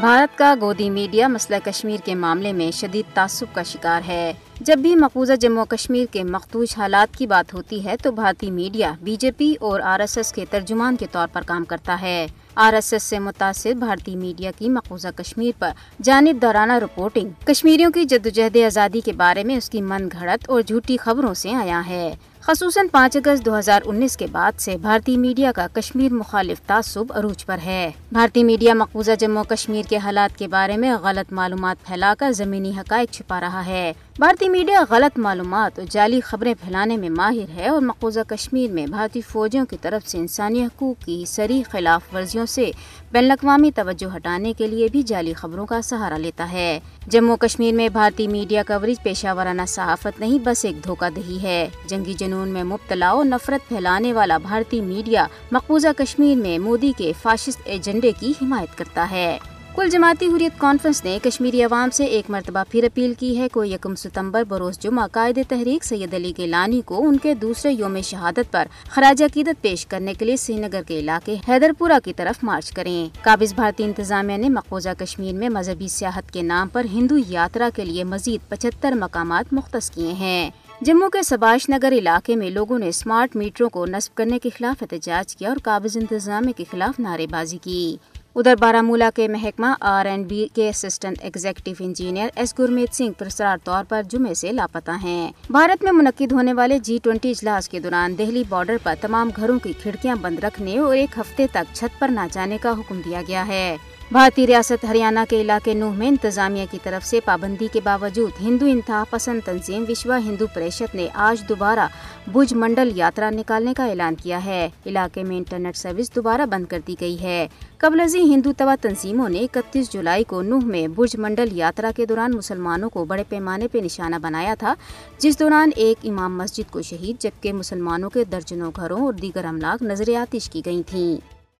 بھارت کا گودی میڈیا مسئلہ کشمیر کے معاملے میں شدید تعصب کا شکار ہے۔ جب بھی مقبوضہ جموں کشمیر کے مخدوش حالات کی بات ہوتی ہے تو بھارتی میڈیا بی جے پی اور آر ایس ایس کے ترجمان کے طور پر کام کرتا ہے۔ آر ایس ایس سے متاثر بھارتی میڈیا کی مقبوضہ کشمیر پر جانب دورانہ رپورٹنگ۔ کشمیریوں کی جدوجہد آزادی کے بارے میں اس کی من گھڑت اور جھوٹی خبروں سے آیا ہے۔ خصوصاً پانچ اگست دو ہزار انیس کے بعد سے بھارتی میڈیا کا کشمیر مخالف تعصب عروج پر ہے۔ بھارتی میڈیا مقبوضہ جموں کشمیر کے حالات کے بارے میں غلط معلومات پھیلا کر زمینی حقائق چھپا رہا ہے۔ بھارتی میڈیا غلط معلومات اور جعلی خبریں پھیلانے میں ماہر ہے اور مقبوضہ کشمیر میں بھارتی فوجیوں کی طرف سے انسانی حقوق کی سری خلاف ورزیوں سے بین الاقوامی توجہ ہٹانے کے لیے بھی جعلی خبروں کا سہارا لیتا ہے۔ جموں کشمیر میں بھارتی میڈیا کوریج پیشہ ورانہ صحافت نہیں، بس ایک دھوکہ دہی ہے۔ جنگی جنون میں مبتلا و نفرت پھیلانے والا بھارتی میڈیا مقبوضہ کشمیر میں مودی کے فاشسٹ ایجنڈے کی حمایت کرتا ہے۔ کل جماعتی حریت کانفرنس نے کشمیری عوام سے ایک مرتبہ پھر اپیل کی ہے کو یکم ستمبر بروز جمعہ قائد تحریک سید علی کے لانی کو ان کے دوسرے یوم شہادت پر خراج عقیدت پیش کرنے کے لیے سری نگر کے علاقے حیدر پورہ کی طرف مارچ کریں۔ قابض بھارتی انتظامیہ نے مقبوضہ کشمیر میں مذہبی سیاحت کے نام پر ہندو یاترا کے لیے مزید پچہتر مقامات مختص کیے ہیں۔ جموں کے سباش نگر علاقے میں لوگوں نے اسمارٹ میٹروں کو نصب کرنے کے خلاف احتجاج کیا اور قابض انتظامیہ کے خلاف نعرے بازی کی۔ ادھر بارہ کے محکمہ آر اینڈ بی کے assistant executive engineer S Gurmeet Singh پرسرار طور پر جمعے سے لاپتہ ہیں۔ بھارت میں منعقد ہونے والے جی ٹوینٹی اجلاس کے دوران دہلی بارڈر پر تمام گھروں کی کھڑکیاں بند رکھنے اور ایک ہفتے تک چھت پر نہ جانے کا حکم دیا گیا ہے۔ بھارتی ریاست ہریانہ کے علاقے نوح میں انتظامیہ کی طرف سے پابندی کے باوجود ہندو انتہا پسند تنظیم وشوا ہندو پریشد نے آج دوبارہ بھج منڈل یاترا نکالنے کا اعلان کیا ہے۔ علاقے میں انٹرنیٹ سروس دوبارہ بند کر دی گئی ہے۔ قبل ازی ہندو توا تنظیموں نے اکتیس جولائی کو نوح میں برج منڈل یاترا کے دوران مسلمانوں کو بڑے پیمانے پہ نشانہ بنایا تھا، جس دوران ایک امام مسجد کو شہید، جبکہ مسلمانوں کے درجنوں گھروں اور دیگر املاک نظر آتش کی گئی تھیں۔